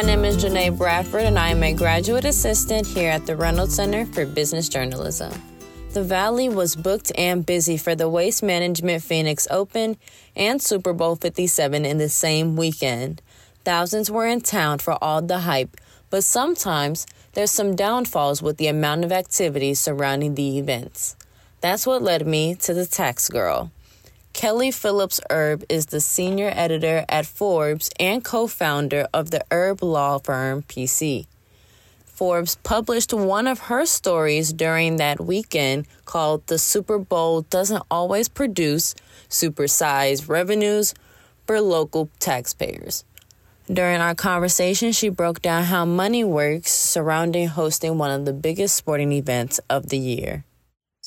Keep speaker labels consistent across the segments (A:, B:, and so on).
A: My name is Janae Bradford, and I am a graduate assistant here at the Reynolds Center for Business Journalism. The Valley was booked and busy for the Waste Management Phoenix Open and Super Bowl 57 in the same weekend. Thousands were in town for all the hype, but sometimes there's some downfalls with the amount of activity surrounding the events. That's what led me to the Tax Girl. Kelly Phillips Erb is the senior editor at Forbes and co founder of the Erb law firm PC. Forbes published one of her stories during that weekend called The Super Bowl Doesn't Always Produce Supersized Revenues for Local Taxpayers. During our conversation, she broke down how money works surrounding hosting one of the biggest sporting events of the year.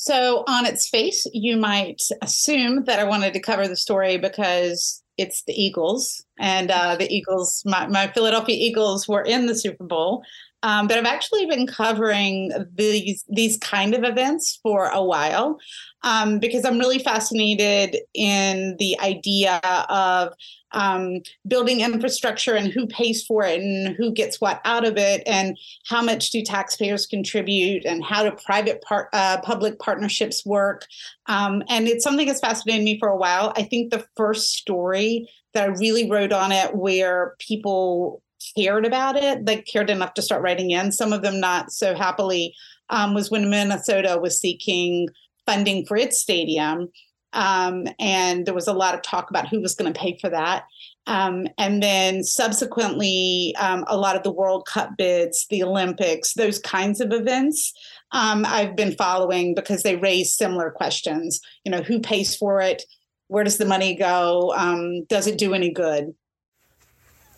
B: So, on its face, you might assume that I wanted to cover the story because it's the Eagles, and uh, the Eagles, my, my, Philadelphia Eagles, were in the Super Bowl. Um, but I've actually been covering these these kind of events for a while um, because I'm really fascinated in the idea of um, building infrastructure and who pays for it and who gets what out of it and how much do taxpayers contribute and how do private part uh, public partnerships work um, and it's something that's fascinated me for a while i think the first story that i really wrote on it where people cared about it they cared enough to start writing in some of them not so happily um, was when minnesota was seeking funding for its stadium um, and there was a lot of talk about who was going to pay for that. Um, and then subsequently, um, a lot of the World Cup bids, the Olympics, those kinds of events, um, I've been following because they raise similar questions. You know, who pays for it? Where does the money go? Um, does it do any good?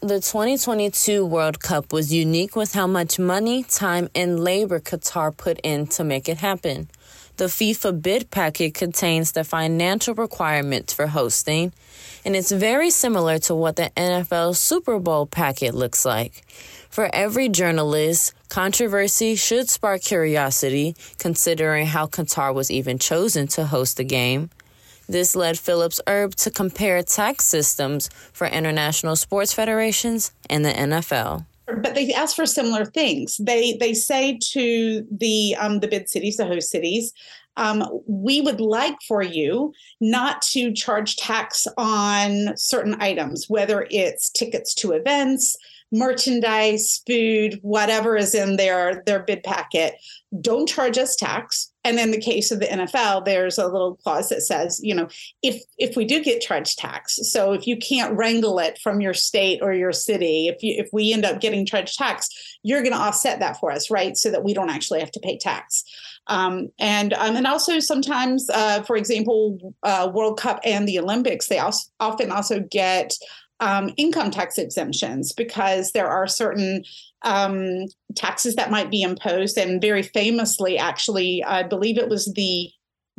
A: The 2022 World Cup was unique with how much money, time, and labor Qatar put in to make it happen. The FIFA bid packet contains the financial requirements for hosting, and it's very similar to what the NFL Super Bowl packet looks like. For every journalist, controversy should spark curiosity, considering how Qatar was even chosen to host the game. This led Phillips Erb to compare tax systems for international sports federations and the NFL
B: but they ask for similar things. They they say to the um, the bid cities, the host cities, um, we would like for you not to charge tax on certain items, whether it's tickets to events, merchandise, food, whatever is in their their bid packet. Don't charge us tax. And in the case of the NFL, there's a little clause that says, you know, if if we do get charged tax, so if you can't wrangle it from your state or your city, if you if we end up getting charged tax, you're going to offset that for us, right? So that we don't actually have to pay tax. Um, and um, and also sometimes, uh, for example, uh, World Cup and the Olympics, they also often also get um, income tax exemptions because there are certain um, taxes that might be imposed. And very famously, actually, I believe it was the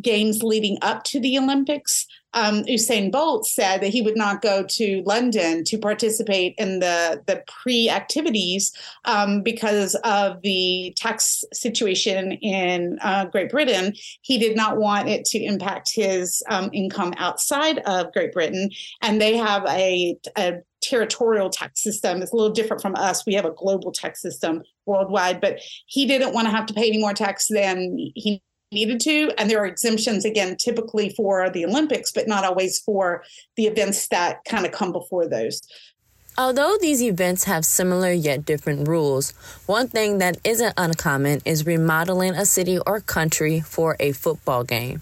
B: games leading up to the Olympics um, Usain Bolt said that he would not go to London to participate in the the pre activities um, because of the tax situation in uh, Great Britain. He did not want it to impact his um, income outside of Great Britain, and they have a, a territorial tax system. It's a little different from us. We have a global tax system worldwide, but he didn't want to have to pay any more tax than he needed to. And there are exemptions, again, typically for the Olympics, but not always for the events that kind of come before those.
A: Although these events have similar yet different rules, one thing that isn't uncommon is remodeling a city or country for a football game.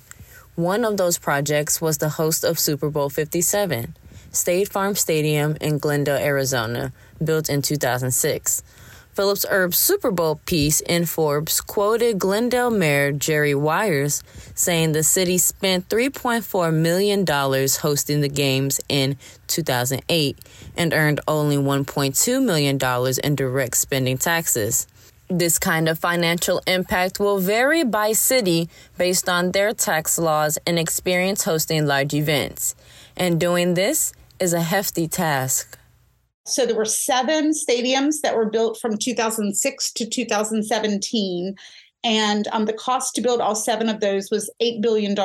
A: One of those projects was the host of Super Bowl 57, State Farm Stadium in Glendale, Arizona, built in 2006. Phillips Erb's Super Bowl piece in Forbes quoted Glendale Mayor Jerry Weiers saying the city spent $3.4 million hosting the games in 2008 and earned only $1.2 million in direct spending taxes. This kind of financial impact will vary by city based on their tax laws and experience hosting large events. And doing this is a hefty task.
B: So there were seven stadiums that were built from 2006 to 2017. And um, the cost to build all seven of those was $8 billion.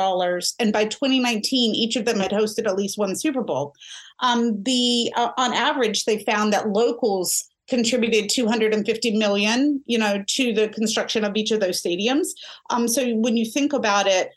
B: And by 2019, each of them had hosted at least one Super Bowl. um, the uh, on average they found that locals contributed 250 million you know to the construction of each of those stadiums um, so when you think about it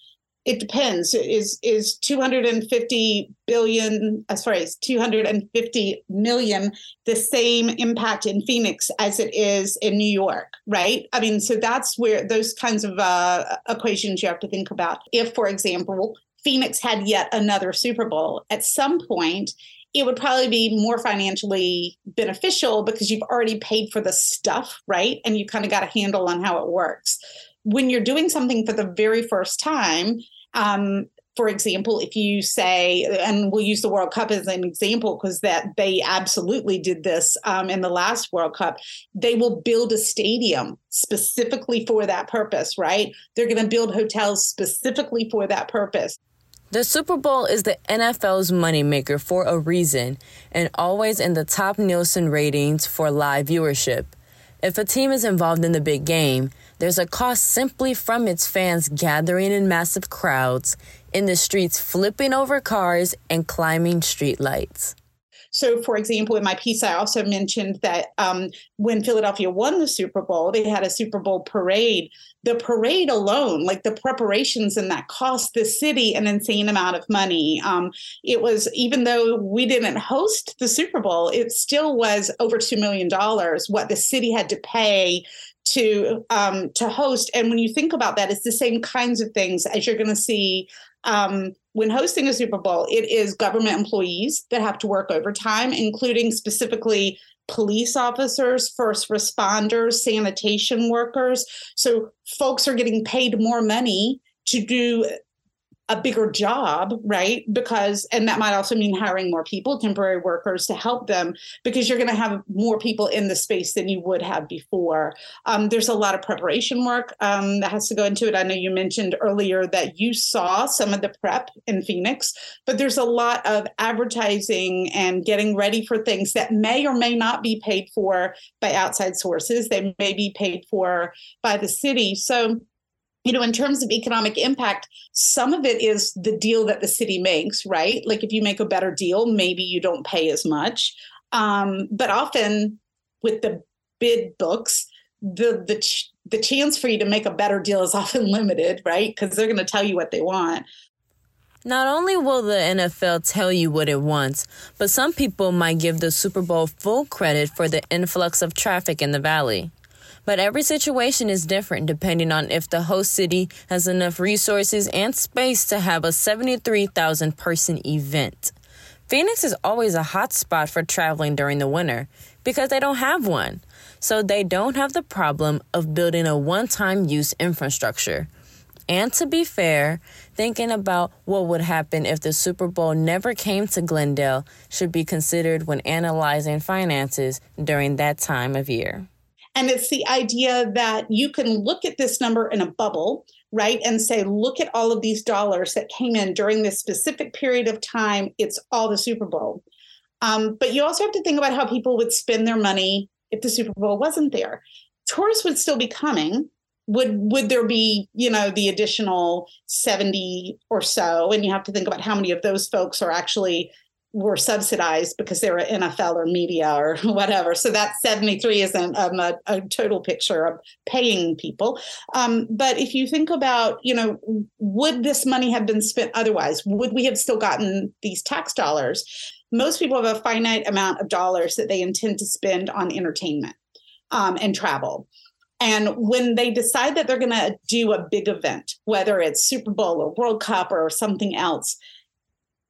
B: it depends. Is is 250 billion far as 250 million the same impact in phoenix as it is in new york right? I mean so that's where those kinds of uh, equations you have to think about. If for example phoenix had yet another super bowl at some point it would probably be more financially beneficial because you've already paid for the stuff right? And you kind of got a handle on how it works. When you're doing something for the very first time um, for example, if you say, and we'll use the World Cup as an example because that they absolutely did this um, in the last World Cup, they will build a stadium specifically for that purpose, right? They're going to build hotels specifically for that purpose.
A: The Super Bowl is the NFL's moneymaker for a reason and always in the top Nielsen ratings for live viewership. If a team is involved in the big game, there's a cost simply from its fans gathering in massive crowds in the streets, flipping over cars and climbing street lights.
B: So, for example, in my piece, I also mentioned that um, when Philadelphia won the Super Bowl, they had a Super Bowl parade. The parade alone, like the preparations and that cost the city an insane amount of money. Um, it was, even though we didn't host the Super Bowl, it still was over $2 million what the city had to pay to um, to host. And when you think about that, it's the same kinds of things as you're going to see um, when hosting a Super Bowl. It is government employees that have to work overtime, including specifically police officers, first responders, sanitation workers. So folks are getting paid more money to do a bigger job, right? Because, and that might also mean hiring more people, temporary workers to help them, because you're going to have more people in the space than you would have before. Um, there's a lot of preparation work um, that has to go into it. I know you mentioned earlier that you saw some of the prep in Phoenix, but there's a lot of advertising and getting ready for things that may or may not be paid for by outside sources. They may be paid for by the city. So, you know, in terms of economic impact, some of it is the deal that the city makes, right? Like if you make a better deal, maybe you don't pay as much. Um, but often with the bid books, the the ch- the chance for you to make a better deal is often limited, right? Because they're going to tell you what they want.
A: Not only will the NFL tell you what it wants, but some people might give the Super Bowl full credit for the influx of traffic in the valley. But every situation is different depending on if the host city has enough resources and space to have a 73,000 person event. Phoenix is always a hot spot for traveling during the winter because they don't have one. So they don't have the problem of building a one time use infrastructure. And to be fair, thinking about what would happen if the Super Bowl never came to Glendale should be considered when analyzing finances during that time of year.
B: And it's the idea that you can look at this number in a bubble, right? And say, look at all of these dollars that came in during this specific period of time. It's all the Super Bowl. Um, but you also have to think about how people would spend their money if the Super Bowl wasn't there. Tourists would still be coming. Would would there be, you know, the additional 70 or so? And you have to think about how many of those folks are actually were subsidized because they were NFL or media or whatever. So that 73 isn't um, a, a, total picture of paying people. Um, but if you think about, you know, would this money have been spent otherwise? Would we have still gotten these tax dollars? Most people have a finite amount of dollars that they intend to spend on entertainment um, and travel. And when they decide that they're going to do a big event, whether it's Super Bowl or World Cup or something else,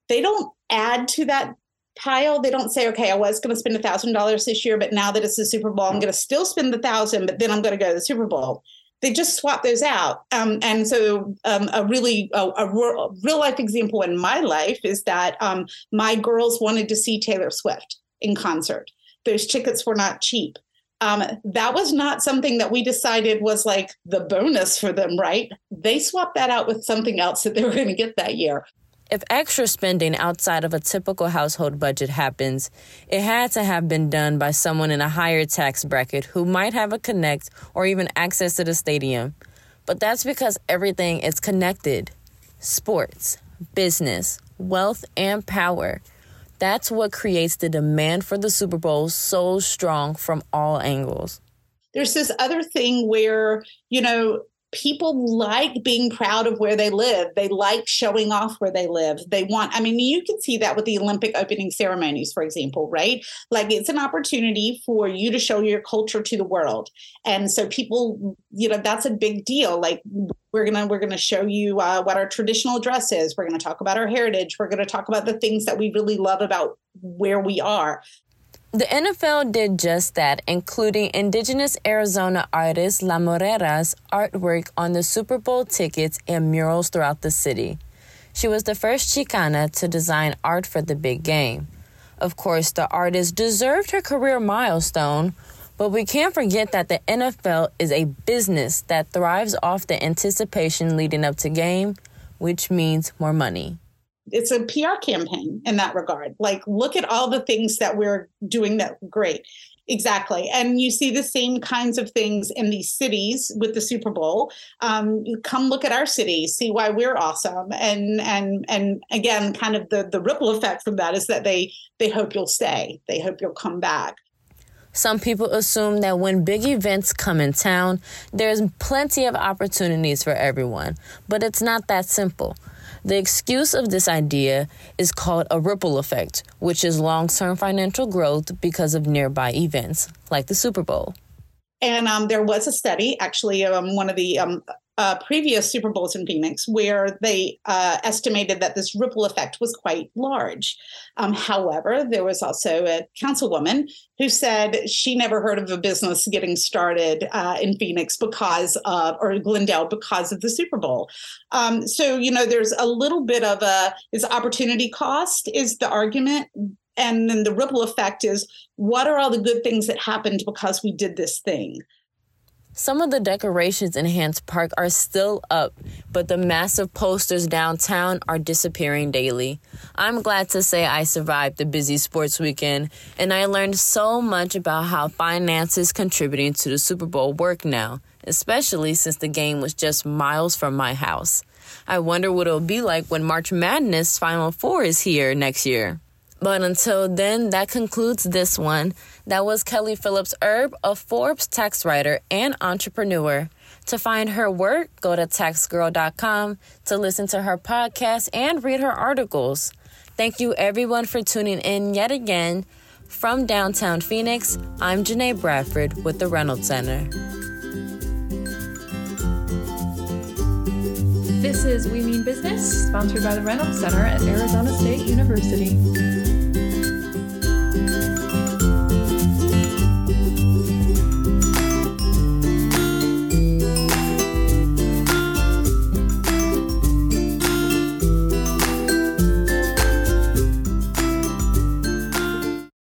B: they don't add to that pile. They don't say, okay, I was going to spend a thousand dollars this year, but now that it's the Super Bowl, I'm going to still spend the thousand, but then I'm going to go to the Super Bowl. They just swap those out. Um, and so, um, a really a, a, real life example in my life is that um, my girls wanted to see Taylor Swift in concert. Those tickets were not cheap. Um, that was not something that we decided was like the bonus for them, right? They swapped that out with something else that they were going to get that year.
A: If extra spending outside of a typical household budget happens, it had to have been done by someone in a higher tax bracket who might have a connect or even access to the stadium. But that's because everything is connected sports, business, wealth, and power. That's what creates the demand for the Super Bowl so strong from all angles.
B: There's this other thing where, you know, people like being proud of where they live. They like showing off where they live. They want, I mean, you can see that with the Olympic opening ceremonies, for example, right? Like it's an opportunity for you to show your culture to the world. And so people, you know, that's a big deal. Like we're gonna we're gonna show you uh, what our traditional dress is. We're gonna talk about our heritage. We're gonna talk about the things that we really love about where we are.
A: The NFL did just that, including indigenous Arizona artist La Morena's artwork on the Super Bowl tickets and murals throughout the city. She was the first Chicana to design art for the big game. Of course, the artist deserved her career milestone, but we can't forget that the NFL is a business that thrives off the anticipation leading up to game, which means more money
B: it's a PR campaign in that regard. Like, look at all the things that we're doing that great. Exactly. And you see the same kinds of things in these cities with the Super Bowl. Um, come look at our city, see why we're awesome. And and and again, kind of the the ripple effect from that is that they they hope you'll stay. They hope you'll come back.
A: Some people assume that when big events come in town, there's plenty of opportunities for everyone, but it's not that simple. The excuse of this idea is called a ripple effect, which is long term financial growth because of nearby events like the Super Bowl.
B: And um, there was a study, actually, um, one of the um, uh, previous Super Bowls in Phoenix where they uh, estimated that this ripple effect was quite large. Um, however, there was also a councilwoman who said she never heard of a business getting started uh, in Phoenix because of, or Glendale because of the Super Bowl. Um, so, you know, there's a little bit of a, is opportunity cost is the argument. And then the ripple effect is what are all the good things that happened because we did this thing?
A: Some of the decorations in Hance Park are still up, but the massive posters downtown are disappearing daily. I'm glad to say I survived the busy sports weekend, and I learned so much about how finances contributing to the Super Bowl work now, especially since the game was just miles from my house. I wonder what it'll be like when March Madness Final Four is here next year. But until then, that concludes this one. That was Kelly Phillips Erb, a Forbes tax writer and entrepreneur. To find her work, go to taxgirl.com to listen to her podcast and read her articles. Thank you everyone for tuning in yet again. From downtown Phoenix, I'm Janae Bradford with the Reynolds Center.
C: This is We Mean Business, sponsored by the Reynolds Center at Arizona State University.